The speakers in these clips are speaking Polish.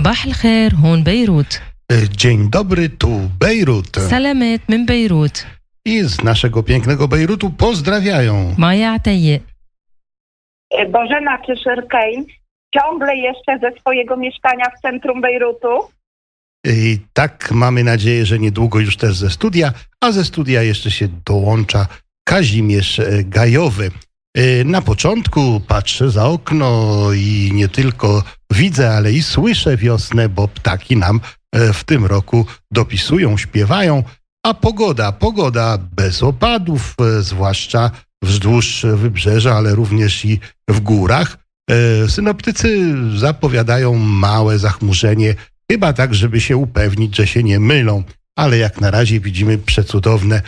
صباح الخير هون بيروت Dzień dobry, tu Bejrut. سلامات من بيروت I z naszego pięknego Bejrutu pozdrawiają. مايا عتيق Bożena Czyszyr-Kane ciągle jeszcze ze swojego mieszkania w centrum Bejrutu. I tak mamy nadzieję, że niedługo już też ze studia, a ze studia jeszcze się dołącza Kazimierz e, Gajowy. E, Na początku patrzę za okno i nie tylko widzę, ale i słyszę wiosnę, bo ptaki nam e, w tym roku dopisują, śpiewają, a pogoda, pogoda bez opadów, e, zwłaszcza wzdłuż wybrzeża, ale również i w górach. Synoptycy zapowiadają małe zachmurzenie, chyba tak, żeby się upewnić, że się nie mylą, ale jak na razie widzimy przecudowne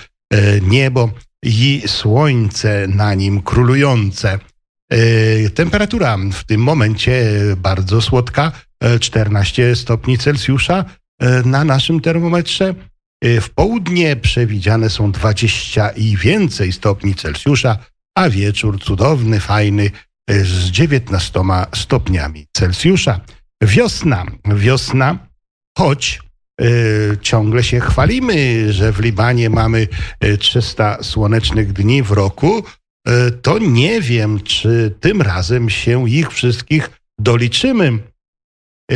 niebo i słońce na nim królujące. E, Temperatura w tym momencie bardzo słodka, e, 14 stopni Celsjusza e, na naszym termometrze. E, W południe przewidziane są 20 i więcej stopni Celsjusza, a wieczór cudowny, fajny e, z 19 stopniami Celsjusza. Wiosna, wiosna, choć e, ciągle się chwalimy, że w Libanie mamy e, 300 słonecznych dni w roku, e, to nie wiem, czy tym razem się ich wszystkich doliczymy. E,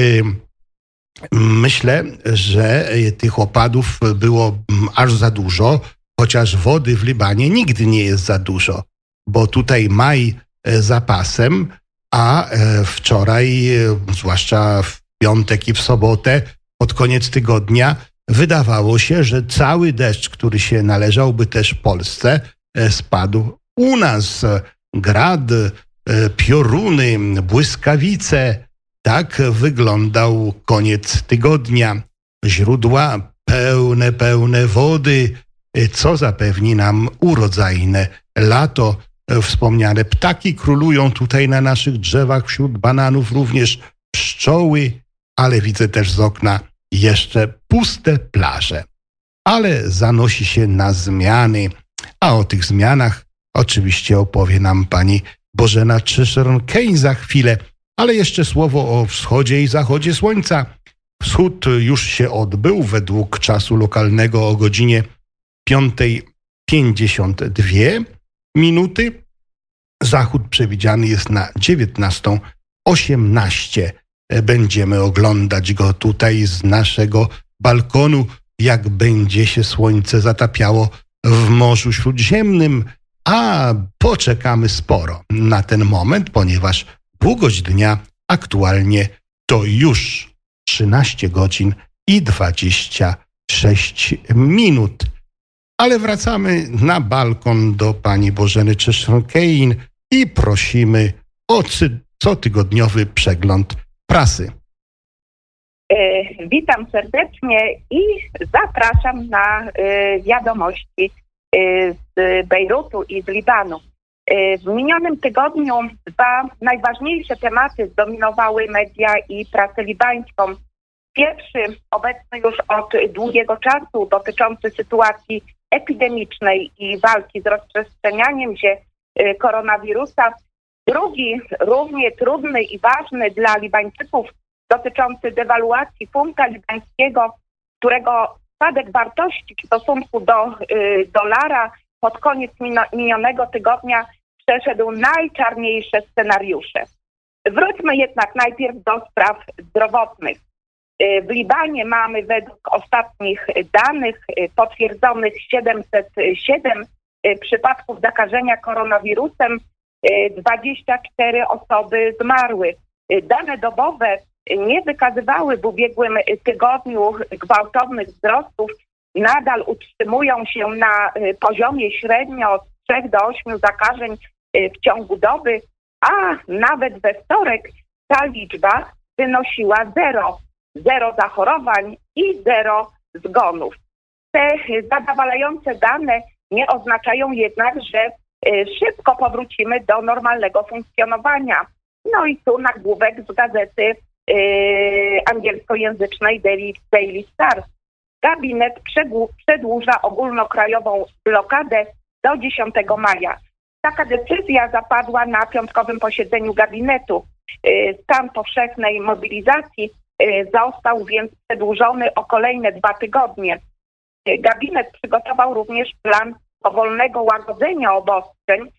Myślę, że e, tych opadów było aż za dużo, chociaż wody w Libanie nigdy nie jest za dużo, bo tutaj maj e, zapasem, a e, wczoraj, e, zwłaszcza w piątek i w sobotę, pod koniec tygodnia, wydawało się, że cały deszcz, który się należałby też Polsce, e, spadł u nas. Grad, e, pioruny, błyskawice, tak wyglądał koniec tygodnia. Źródła pełne, pełne wody, co zapewni nam urodzajne lato. Wspomniane ptaki królują tutaj na naszych drzewach, wśród bananów również pszczoły, ale widzę też z okna jeszcze puste plaże. Ale zanosi się na zmiany, a o tych zmianach oczywiście opowie nam pani Bożena Czyszern-Kane za chwilę, ale jeszcze słowo o wschodzie i zachodzie słońca. Wschód już się odbył według czasu lokalnego o godzinie 5.52 minuty. Zachód przewidziany jest na 19.18. Będziemy oglądać go tutaj z naszego balkonu, jak będzie się słońce zatapiało w Morzu Śródziemnym, a poczekamy sporo na ten moment, ponieważ długość dnia aktualnie to już 13 godzin i 26 minut. Ale wracamy na balkon do pani Bożeny Czyszron-Kein i prosimy o cotygodniowy przegląd prasy. E, Witam serdecznie i zapraszam na e, wiadomości e, z Bejrutu i z Libanu. W minionym tygodniu dwa najważniejsze tematy zdominowały media i prasę libańską. Pierwszy, obecny już od długiego czasu, dotyczący sytuacji epidemicznej i walki z rozprzestrzenianiem się koronawirusa. Drugi, równie trudny i ważny dla Libańczyków, dotyczący dewaluacji funta libańskiego, którego spadek wartości w stosunku do y, dolara pod koniec minionego tygodnia przeszedł najczarniejsze scenariusze. Wróćmy jednak najpierw do spraw zdrowotnych. Y, W Libanie mamy według ostatnich danych y, potwierdzonych 707 y, przypadków zakażenia koronawirusem, 24 osoby zmarły. Y, Dane dobowe nie wykazywały w ubiegłym tygodniu gwałtownych wzrostów, nadal utrzymują się na y, poziomie średnio od 3 do 8 zakażeń w ciągu doby, a nawet we wtorek ta liczba wynosiła zero. Zero zachorowań i zero zgonów. Te zadowalające dane nie oznaczają jednak, że szybko powrócimy do normalnego funkcjonowania. No i tu nagłówek z gazety y, angielskojęzycznej Daily, Star. Gabinet przedłuża ogólnokrajową blokadę do 10 maja. Taka decyzja zapadła na piątkowym posiedzeniu gabinetu. Y, Stan powszechnej mobilizacji Został więc przedłużony o kolejne dwa tygodnie. Gabinet przygotował również plan powolnego łagodzenia obostrzeń,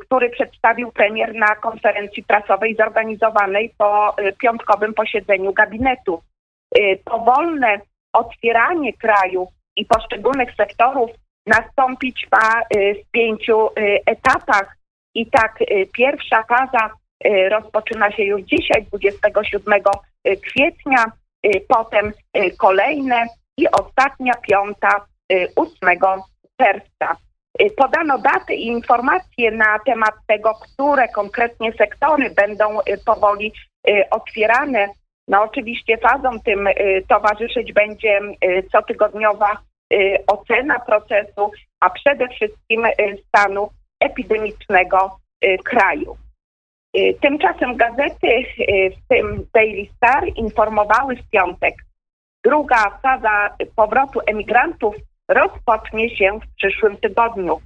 który przedstawił premier na konferencji prasowej zorganizowanej po piątkowym posiedzeniu gabinetu. Powolne otwieranie kraju i poszczególnych sektorów nastąpić ma w pięciu etapach. I tak pierwsza faza rozpoczyna się już dzisiaj, 27 kwietnia, potem kolejne i ostatnia, piąta, 8 czerwca. Podano daty i informacje na temat tego, które konkretnie sektory będą powoli otwierane. No oczywiście fazą tym towarzyszyć będzie cotygodniowa ocena procesu, a przede wszystkim stanu epidemicznego kraju. Tymczasem gazety, w tym Daily Star, informowały w piątek, druga faza powrotu emigrantów rozpocznie się w przyszłym tygodniu.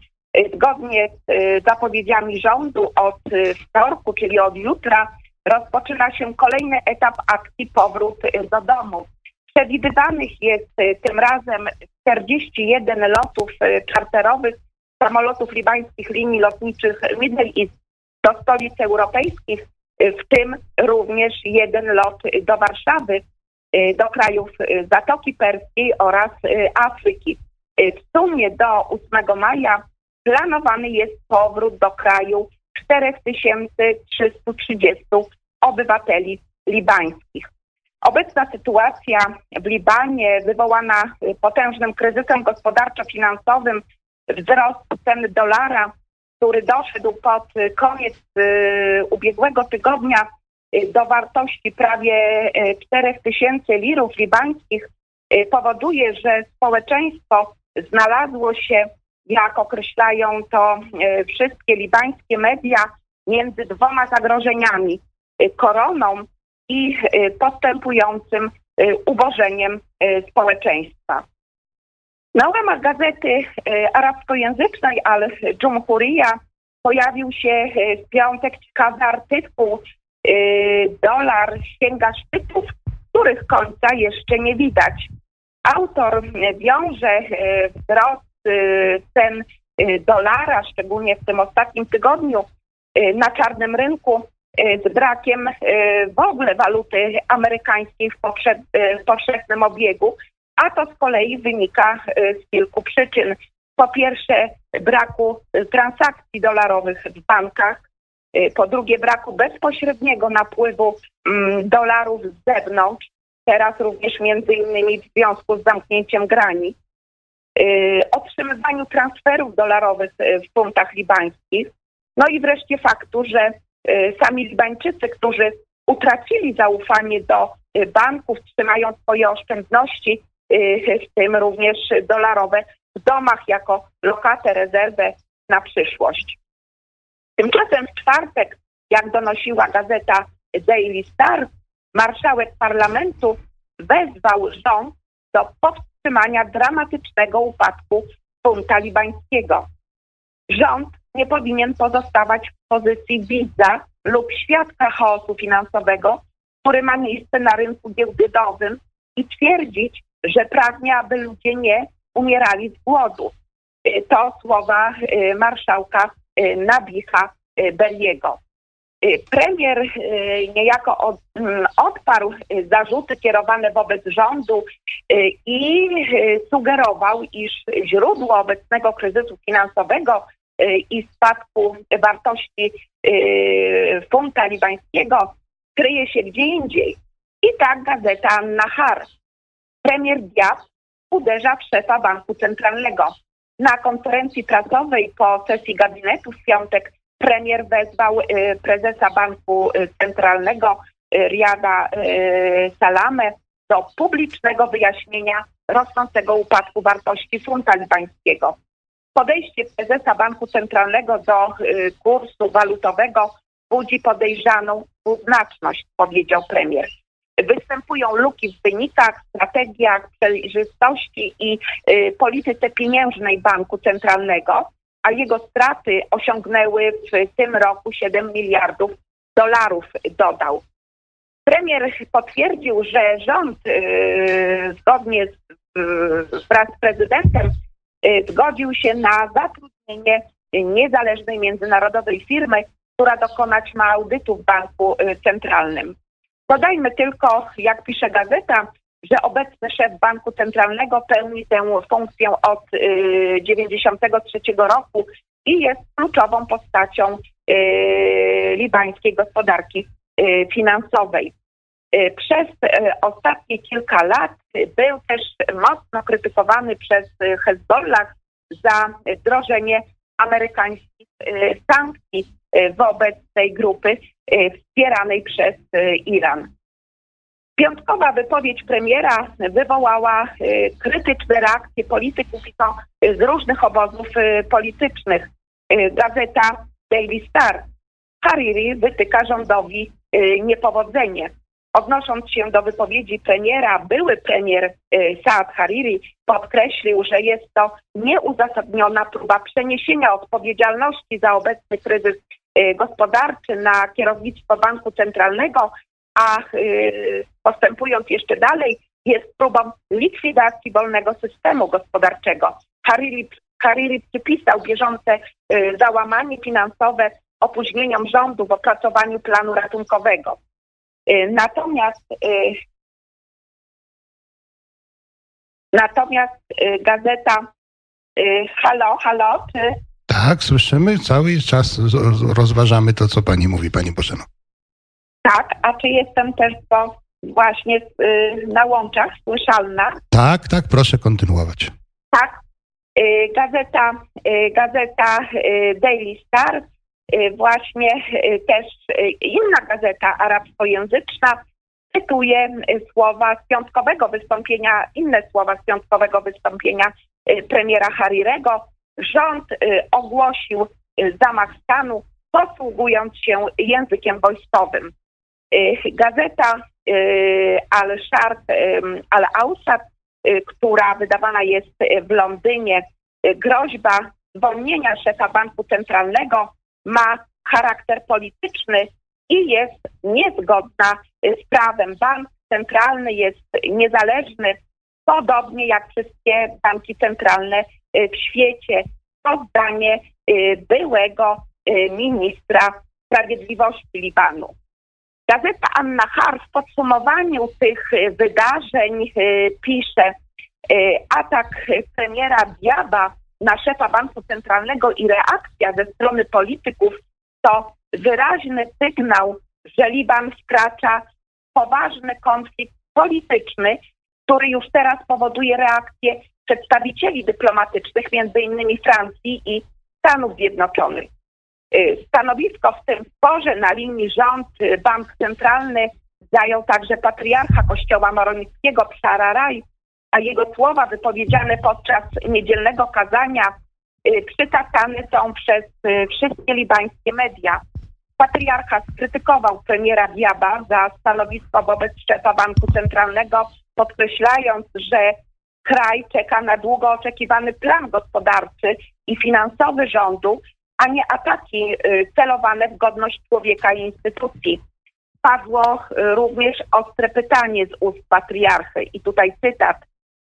Zgodnie z zapowiedziami rządu od wtorku, czyli od jutra, rozpoczyna się kolejny etap akcji powrót do domu. Przewidywanych jest tym razem 41 lotów czarterowych samolotów libańskich linii lotniczych Middle East do stolic europejskich, w tym również jeden lot do Warszawy, do krajów Zatoki Perskiej oraz Afryki. W sumie do 8 maja planowany jest powrót do kraju 4330 obywateli libańskich. Obecna sytuacja w Libanie, wywołana potężnym kryzysem gospodarczo-finansowym, wzrost ceny dolara, który doszedł pod koniec ubiegłego tygodnia do wartości prawie 4 tysięcy lirów libańskich, powoduje, że społeczeństwo znalazło się, jak określają to wszystkie libańskie media, między dwoma zagrożeniami koroną i postępującym ubożeniem społeczeństwa. Łamach gazety arabskojęzycznej Al-Jumhuriyah pojawił się w piątek ciekawy artykuł Dolar sięga szczytów, których końca jeszcze nie widać. Autor wiąże wzrost cen dolara, szczególnie w tym ostatnim tygodniu, na czarnym rynku z brakiem w ogóle waluty amerykańskiej w powszechnym obiegu, a to z kolei wynika z kilku przyczyn. Po pierwsze, braku transakcji dolarowych w bankach, po drugie, braku bezpośredniego napływu dolarów z zewnątrz, teraz również między innymi w związku z zamknięciem granic, otrzymywaniu transferów dolarowych w funtach libańskich, no i wreszcie faktu, że sami Libańczycy, którzy utracili zaufanie do banków, trzymają swoje oszczędności, w tym również dolarowe, w domach jako lokatę, rezerwę na przyszłość. Tymczasem w czwartek, jak donosiła gazeta Daily Star, marszałek parlamentu wezwał rząd do powstrzymania dramatycznego upadku funta libańskiego. Rząd nie powinien pozostawać w pozycji widza lub świadka chaosu finansowego, który ma miejsce na rynku giełdowym i twierdzić, że pragnie, aby ludzie nie umierali z głodu. To słowa marszałka Nabicha Beriego. Premier niejako od, odparł zarzuty kierowane wobec rządu i sugerował, iż źródło obecnego kryzysu finansowego i spadku wartości funta libańskiego kryje się gdzie indziej. I tak gazeta Nahar. Premier Diab uderza w szefa Banku Centralnego. Na konferencji prasowej po sesji gabinetu w piątek premier wezwał prezesa Banku Centralnego Riada Salame do publicznego wyjaśnienia rosnącego upadku wartości funta libańskiego. Podejście prezesa Banku Centralnego do kursu walutowego budzi podejrzaną dwuznaczność, powiedział premier. Występują luki w wynikach, strategiach, przejrzystości i polityce pieniężnej Banku Centralnego, a jego straty osiągnęły w tym roku 7 miliardów dolarów, dodał. Premier potwierdził, że rząd y, zgodnie z, y, wraz z prezydentem y, zgodził się na zatrudnienie niezależnej międzynarodowej firmy, która dokonać ma audytu w banku y, centralnym. Dodajmy tylko, jak pisze gazeta, że obecny szef banku centralnego pełni tę funkcję od 1993 roku i jest kluczową postacią y, libańskiej gospodarki y, finansowej. Przez ostatnie kilka lat był też mocno krytykowany przez Hezbollah za wdrożenie amerykańskich sankcji wobec tej grupy wspieranej przez Iran. Piątkowa wypowiedź premiera wywołała krytyczne reakcje polityków i to z różnych obozów politycznych. Gazeta Daily Star Hariri wytyka rządowi niepowodzenie. Odnosząc się do wypowiedzi premiera, były premier Saad Hariri podkreślił, że jest to nieuzasadniona próba przeniesienia odpowiedzialności za obecny kryzys gospodarczy na kierownictwo banku centralnego, a postępując jeszcze dalej, jest próbą likwidacji wolnego systemu gospodarczego. Hariri, Hariri przypisał bieżące załamanie finansowe opóźnieniom rządu w opracowaniu planu ratunkowego. Natomiast natomiast gazeta Halo, halo, czy Tak, słyszymy, cały czas rozważamy to, co pani mówi, pani Bożeno. Tak, a czy jestem też to właśnie na łączach słyszalna? Tak, tak, proszę kontynuować. Tak. Gazeta, gazeta Daily Star, właśnie też inna gazeta arabskojęzyczna cytuje słowa z piątkowego wystąpienia, inne słowa z piątkowego wystąpienia premiera Harirego. Rząd ogłosił zamach stanu, posługując się językiem wojskowym. Gazeta Al-Shart Al-Awsat, która wydawana jest w Londynie, groźba zwolnienia szefa banku centralnego ma charakter polityczny i jest niezgodna z prawem. Bank centralny jest niezależny, podobnie jak wszystkie banki centralne w świecie. To zdanie byłego ministra sprawiedliwości Libanu. Gazeta Anna Har w podsumowaniu tych wydarzeń pisze atak premiera Diaba na szefa banku centralnego i reakcja ze strony polityków to wyraźny sygnał, że Liban wkracza w poważny konflikt polityczny, który już teraz powoduje reakcję przedstawicieli dyplomatycznych, między innymi Francji i Stanów Zjednoczonych. Stanowisko w tym sporze na linii rząd, bank centralny zajął także patriarcha kościoła maronickiego Pszararaj, a jego słowa wypowiedziane podczas niedzielnego kazania przytaczane są przez wszystkie libańskie media. Patriarcha skrytykował premiera Diaba za stanowisko wobec szefa banku centralnego, podkreślając, że kraj czeka na długo oczekiwany plan gospodarczy i finansowy rządu, a nie ataki celowane w godność człowieka i instytucji. Padło również ostre pytanie z ust patriarchy i tutaj cytat.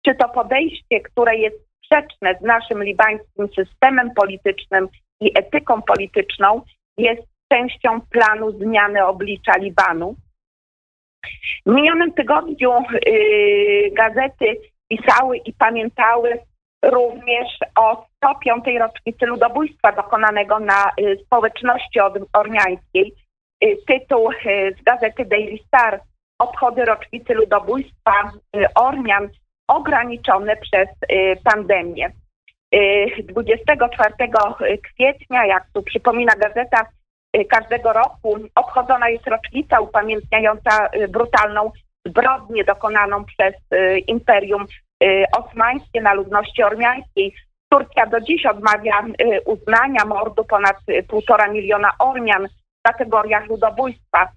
Czy to podejście, które jest sprzeczne z naszym libańskim systemem politycznym i etyką polityczną, jest częścią planu zmiany oblicza Libanu? W minionym tygodniu yy, gazety pisały i pamiętały również o 105. rocznicy ludobójstwa dokonanego na y, społeczności ormiańskiej. Y, tytuł y, z gazety Daily Star Obchody rocznicy ludobójstwa Ormian ograniczone przez pandemię. 24 kwietnia, jak tu przypomina gazeta, każdego roku obchodzona jest rocznica upamiętniająca brutalną zbrodnię dokonaną przez Imperium Osmańskie na ludności ormiańskiej. Turcja do dziś odmawia uznania mordu ponad półtora miliona Ormian w kategoriach ludobójstwa.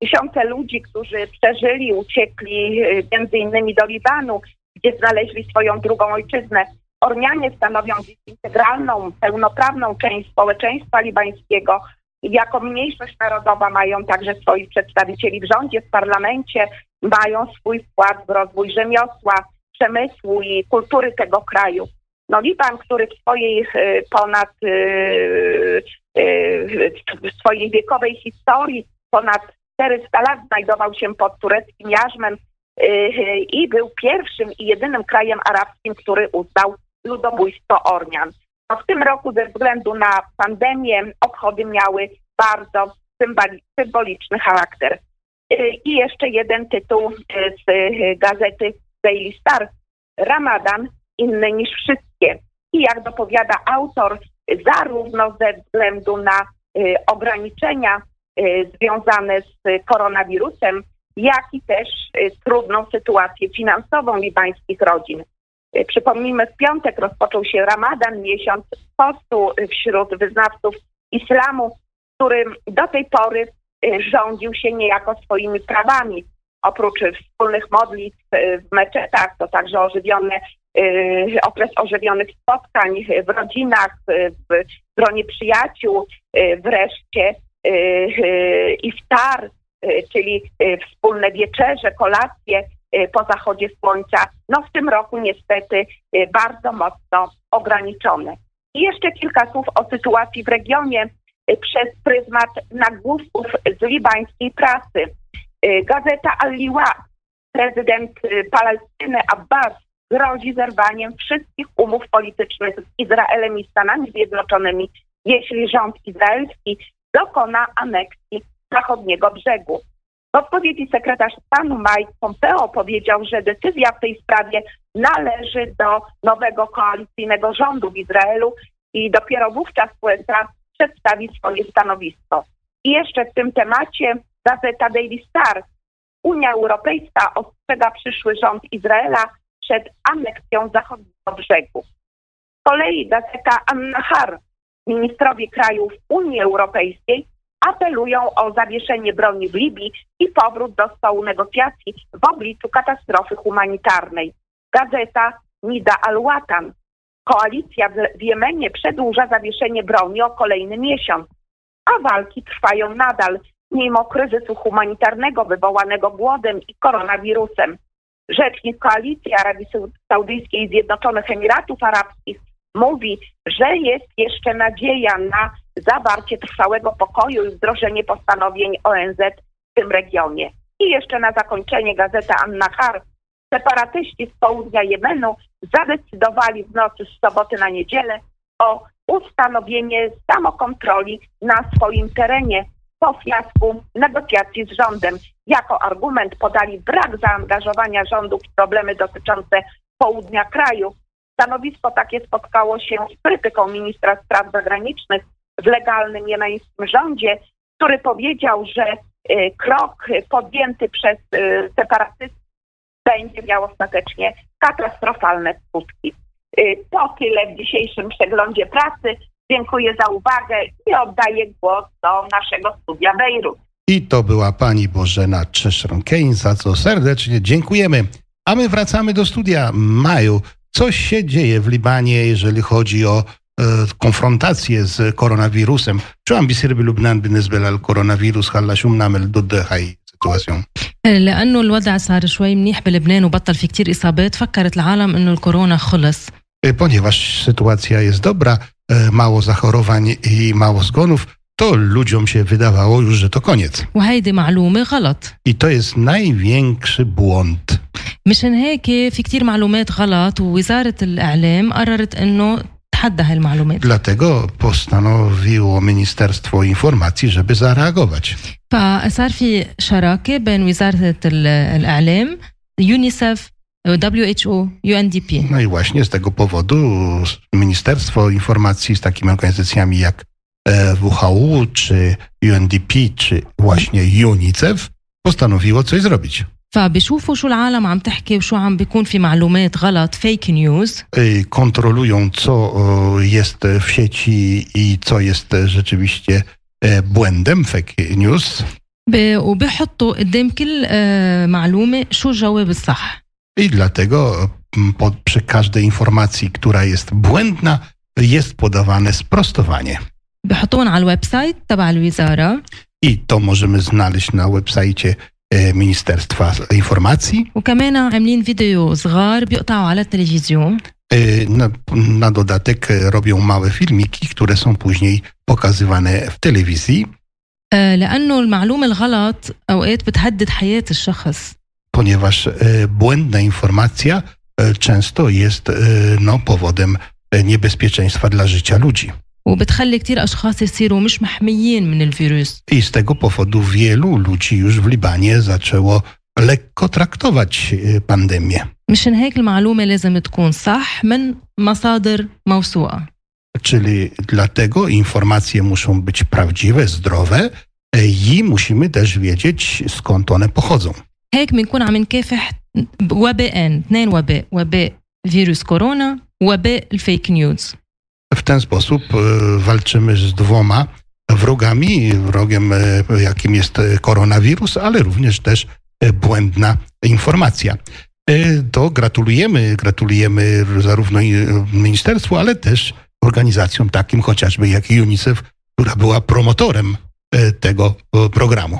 Tysiące ludzi, którzy przeżyli, uciekli między innymi do Libanu, gdzie znaleźli swoją drugą ojczyznę. Ormianie stanowią integralną, pełnoprawną część społeczeństwa libańskiego. jako mniejszość narodowa mają także swoich przedstawicieli w rządzie, w parlamencie, mają swój wkład w rozwój rzemiosła, przemysłu i kultury tego kraju. No Liban, który w swojej e, ponad e, e, w swojej wiekowej historii ponad 400 lat znajdował się pod tureckim jarzmem i był pierwszym i jedynym krajem arabskim, który uznał ludobójstwo Ormian. No w tym roku ze względu na pandemię obchody miały bardzo symboliczny charakter. I jeszcze jeden tytuł z gazety Daily Star. Ramadan inny niż wszystkie. I jak dopowiada autor, zarówno ze względu na y, ograniczenia y, związane z koronawirusem, jak i też y, trudną sytuację finansową libańskich rodzin. Przypomnijmy, w piątek rozpoczął się Ramadan, miesiąc postu wśród wyznawców islamu, którym do tej pory rządził się niejako swoimi prawami. Oprócz wspólnych modlitw w meczetach, to także ożywione okres ożywionych spotkań w rodzinach, w gronie przyjaciół, y, wreszcie y, iftar, czyli wspólne wieczerze, kolacje po zachodzie słońca, no w tym roku niestety bardzo mocno ograniczone. I jeszcze kilka słów o sytuacji w regionie przez pryzmat nagłówków z libańskiej prasy. Gazeta Al-Liwa, prezydent Palestyny Abbas grozi zerwaniem wszystkich umów politycznych z Izraelem i Stanami Zjednoczonymi, jeśli rząd izraelski dokona aneksji zachodniego brzegu. W odpowiedzi sekretarz stanu Mike Pompeo powiedział, że decyzja w tej sprawie należy do nowego koalicyjnego rządu w Izraelu i dopiero wówczas USA przedstawi swoje stanowisko. I jeszcze w tym temacie gazeta Daily Star. Unia Europejska ostrzega przyszły rząd Izraela przed aneksją zachodniego brzegu. Z kolei gazeta Annahar, ministrowie krajów Unii Europejskiej apelują o zawieszenie broni w Libii i powrót do stołu negocjacji w obliczu katastrofy humanitarnej. Gazeta Nida Al-Watan. Koalicja w Jemenie przedłuża zawieszenie broni o kolejny miesiąc, a walki trwają nadal, mimo kryzysu humanitarnego wywołanego głodem i koronawirusem. Rzecznik Koalicji Arabii Saudyjskiej i Zjednoczonych Emiratów Arabskich mówi, że jest jeszcze nadzieja na zawarcie trwałego pokoju i wdrożenie postanowień ONZ w tym regionie. I jeszcze na zakończenie gazeta An-Nahar. Separatyści z południa Jemenu zadecydowali w nocy z soboty na niedzielę o ustanowienie samokontroli na swoim terenie po fiasku negocjacji z rządem. Jako argument podali brak zaangażowania rządu w problemy dotyczące południa kraju. Stanowisko takie spotkało się z krytyką ministra spraw zagranicznych w legalnym jemeńskim rządzie, który powiedział, że y, krok podjęty przez y, separatystów będzie miał ostatecznie katastrofalne skutki. Y, to tyle w dzisiejszym przeglądzie pracy. Dziękuję za uwagę i oddaję głos do naszego studia Bejrut. I to była pani Bożena Czeszron-Keynes, za co serdecznie dziękujemy. A my wracamy do studia Maju. Co się dzieje w Libanie, jeżeli chodzi o e, konfrontację z koronawirusem? شو عم بيصير بلبنان بالنسبة للكورونا هلا شو بنعمل ضد هاي السيتواسيون؟ لأنه الوضع صار شوي منيح بلبنان وبطل في كتير إصابات فكرت العالم إنه الكورونا خلص Ponieważ sytuacja jest dobra, E, mało zachorowań i mało zgonów, to ludziom się wydawało już, że to koniec. وهيدي معلومة غلط I to jest największy błąd. مشان هيك في كتير معلومات غلط ووزارة الإعلام قررت إنه تحدى هالمعلومات Dlatego postanowiło Ministerstwo Informacji, żeby zareagować. فصار في شراكة بين وزارة ال- الإعلام يونيسف WHO, UNDP. No i właśnie z tego powodu Ministerstwo Informacji z takimi organizacjami jak e, WHO, czy UNDP, czy właśnie UNICEF postanowiło coś zrobić. فبيشوفوا شو العالم عم تحكي وشو عم بيكون في معلومات غلط فيك نيوز E, Kontrolują, co o, jest w sieci i co jest rzeczywiście e, błędem, fake news. ب- وبيحطوا قدام كل آه، معلومة شو الجواب الصح I dlatego m, po, przy każdej informacji, która jest błędna, jest podawane sprostowanie. بحطون على الويب سايت تبع الوزارة I to możemy znaleźć na websajcie e, Ministerstwa Informacji. وكمان عاملين فيديو صغار بيقطعوا على التلفزيون E, Na, na dodatek e, robią małe filmiki, które są później pokazywane w telewizji, آه، لأنه المعلومة الغلط أوقات بتهدد حياة الشخص ponieważ e, błędna informacja e, często jest e, no, powodem e, niebezpieczeństwa dla życia ludzi. وبتخلي كتير أشخاص يصيروا مش محميين من الفيروس I z tego powodu wielu ludzi już w Libanie zaczęło lekko traktować e, pandemię. مشان هيك المعلومة لازم تكون صح من مصادر موثوقة Czyli dlatego informacje muszą być prawdziwe, zdrowe e, i musimy też wiedzieć skąd one pochodzą. هيك بنكون عم نكافح وباءين اثنين وباء وباء فيروس كورونا وباء الفيك نيوز W ten sposób e, walczymy z dwoma wrogami, wrogiem e, jakim jest e, koronawirus, ale również też e, błędna informacja. E, To gratulujemy, gratulujemy zarówno i, e, ministerstwu, ale też organizacjom takim chociażby jak UNICEF, która była promotorem e, tego e, programu.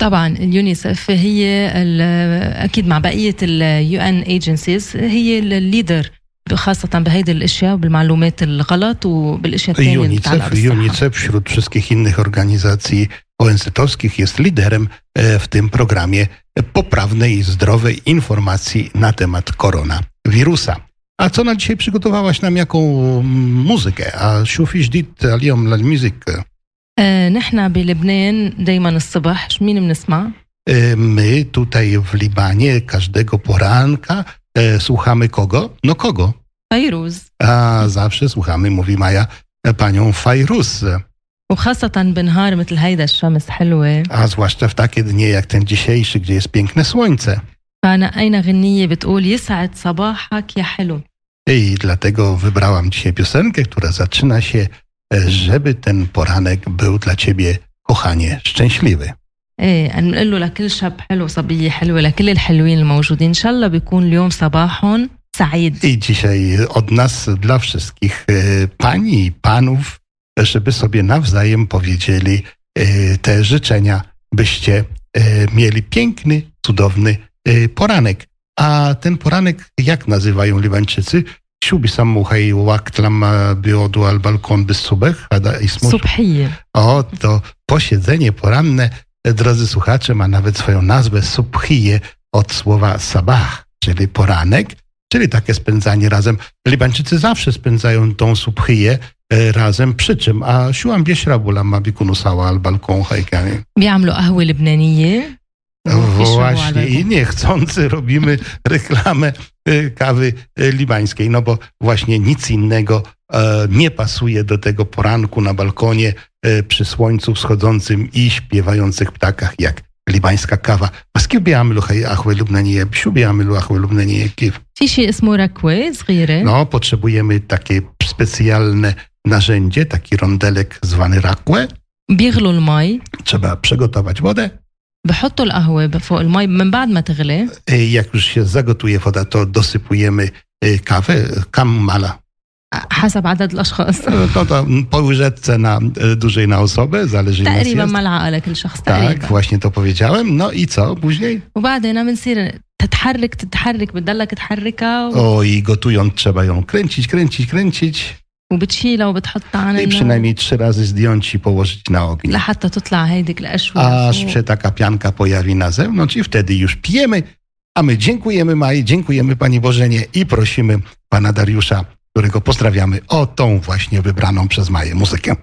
طبعا اليونيسف هي ال- اكيد مع بقيه اليو ان ايجنسيز هي الليدر خاصة بهيدي الاشياء وبالمعلومات الغلط وبالاشياء الثانية اللي بتتعلق UNICEF, بالصحة UNICEF wśród wszystkich innych organizacji ONZ-owskich jest liderem e, w tym programie poprawnej i zdrowej informacji na temat koronawirusa. A co na dzisiaj przygotowałaś nam jaką mm, muzykę? A شوفي جديد اليوم للميوزك آه نحن بلبنان دايما الصبح شو مين بنسمع؟ E, My tutaj w Libanie każdego poranka e, słuchamy kogo? No kogo? فيروز A zawsze słuchamy, mówi Maja, e, panią Fajrus. وخاصة بنهار مثل هيدا الشمس حلوة A zwłaszcza w takie dnie jak ten dzisiejszy, gdzie jest piękne słońce. فأنا أين غنية بتقول يسعد صباحك يا حلو I dlatego wybrałam dzisiaj piosenkę, która zaczyna się, e, żeby ten poranek był dla ciebie, kochanie, szczęśliwy. ايه أنا بنقول له لكل شاب حلو صبية حلوة لكل الحلوين الموجودين إن شاء الله بيكون اليوم صباحهم سعيد I dzisiaj od nas, dla wszystkich e, pani i panów, żeby sobie nawzajem powiedzieli e, te życzenia, byście e, mieli piękny, cudowny e, poranek. A ten poranek, jak nazywają Libańczycy? شو بيسموا هي وقت لما بيقعدوا على البلكون بالصبح هذا اسمه صبحية O, to posiedzenie poranne, e, drodzy słuchacze, ma nawet swoją nazwę subhije od słowa sabah, czyli poranek, czyli takie spędzanie razem. Libańczycy zawsze spędzają tą subhiję e, razem, przy czym, a siłam bieszrabu lama bikunusała al balkon hajkanie. بيعملوا قهوة لبنانية وبيشربوا على Właśnie i البلكون. niechcący robimy reklamę e, kawy e, libańskiej, no bo właśnie nic innego e, nie pasuje do tego poranku na balkonie e, przy słońcu wschodzącym i śpiewających ptakach jak libańska kawa. بس كيف بيعملوا هي قهوة لبنانية؟ شو بيعملوا قهوة لبنانية كيف؟ في شيء اسمه ركوة صغيرة No, potrzebujemy takie specjalne narzędzie, taki rondelek zwany rakłę. بيغلوا المي Trzeba przygotować wodę. بحطوا القهوة فوق المي من بعد ما تغلي E, Jak już się zagotuje woda, to dosypujemy e, kawę, kammala. حسب عدد الأشخاص No to, to po łyżeczce na, e, dłużej na osobę, zależy ile تقريبا jest. ملعقة لكل شخص Tak, تقريبا właśnie to powiedziałem. No i co później? وبعدين بنصير تتحرك تتحرك بتضلك تحركها و- O, i gotując trzeba ją kręcić, kręcić, kręcić وبتشيلها وبتحطها عن i النار przynajmniej trzy razy zdjąć i położyć na ogień. لحتى تطلع هيديك القشوة Aż się taka pianka pojawi na zewnątrz i wtedy już pijemy. A my dziękujemy Mai, dziękujemy Pani Bożenie i prosimy Pana Dariusza, którego pozdrawiamy o tą właśnie wybraną przez Maję muzykę.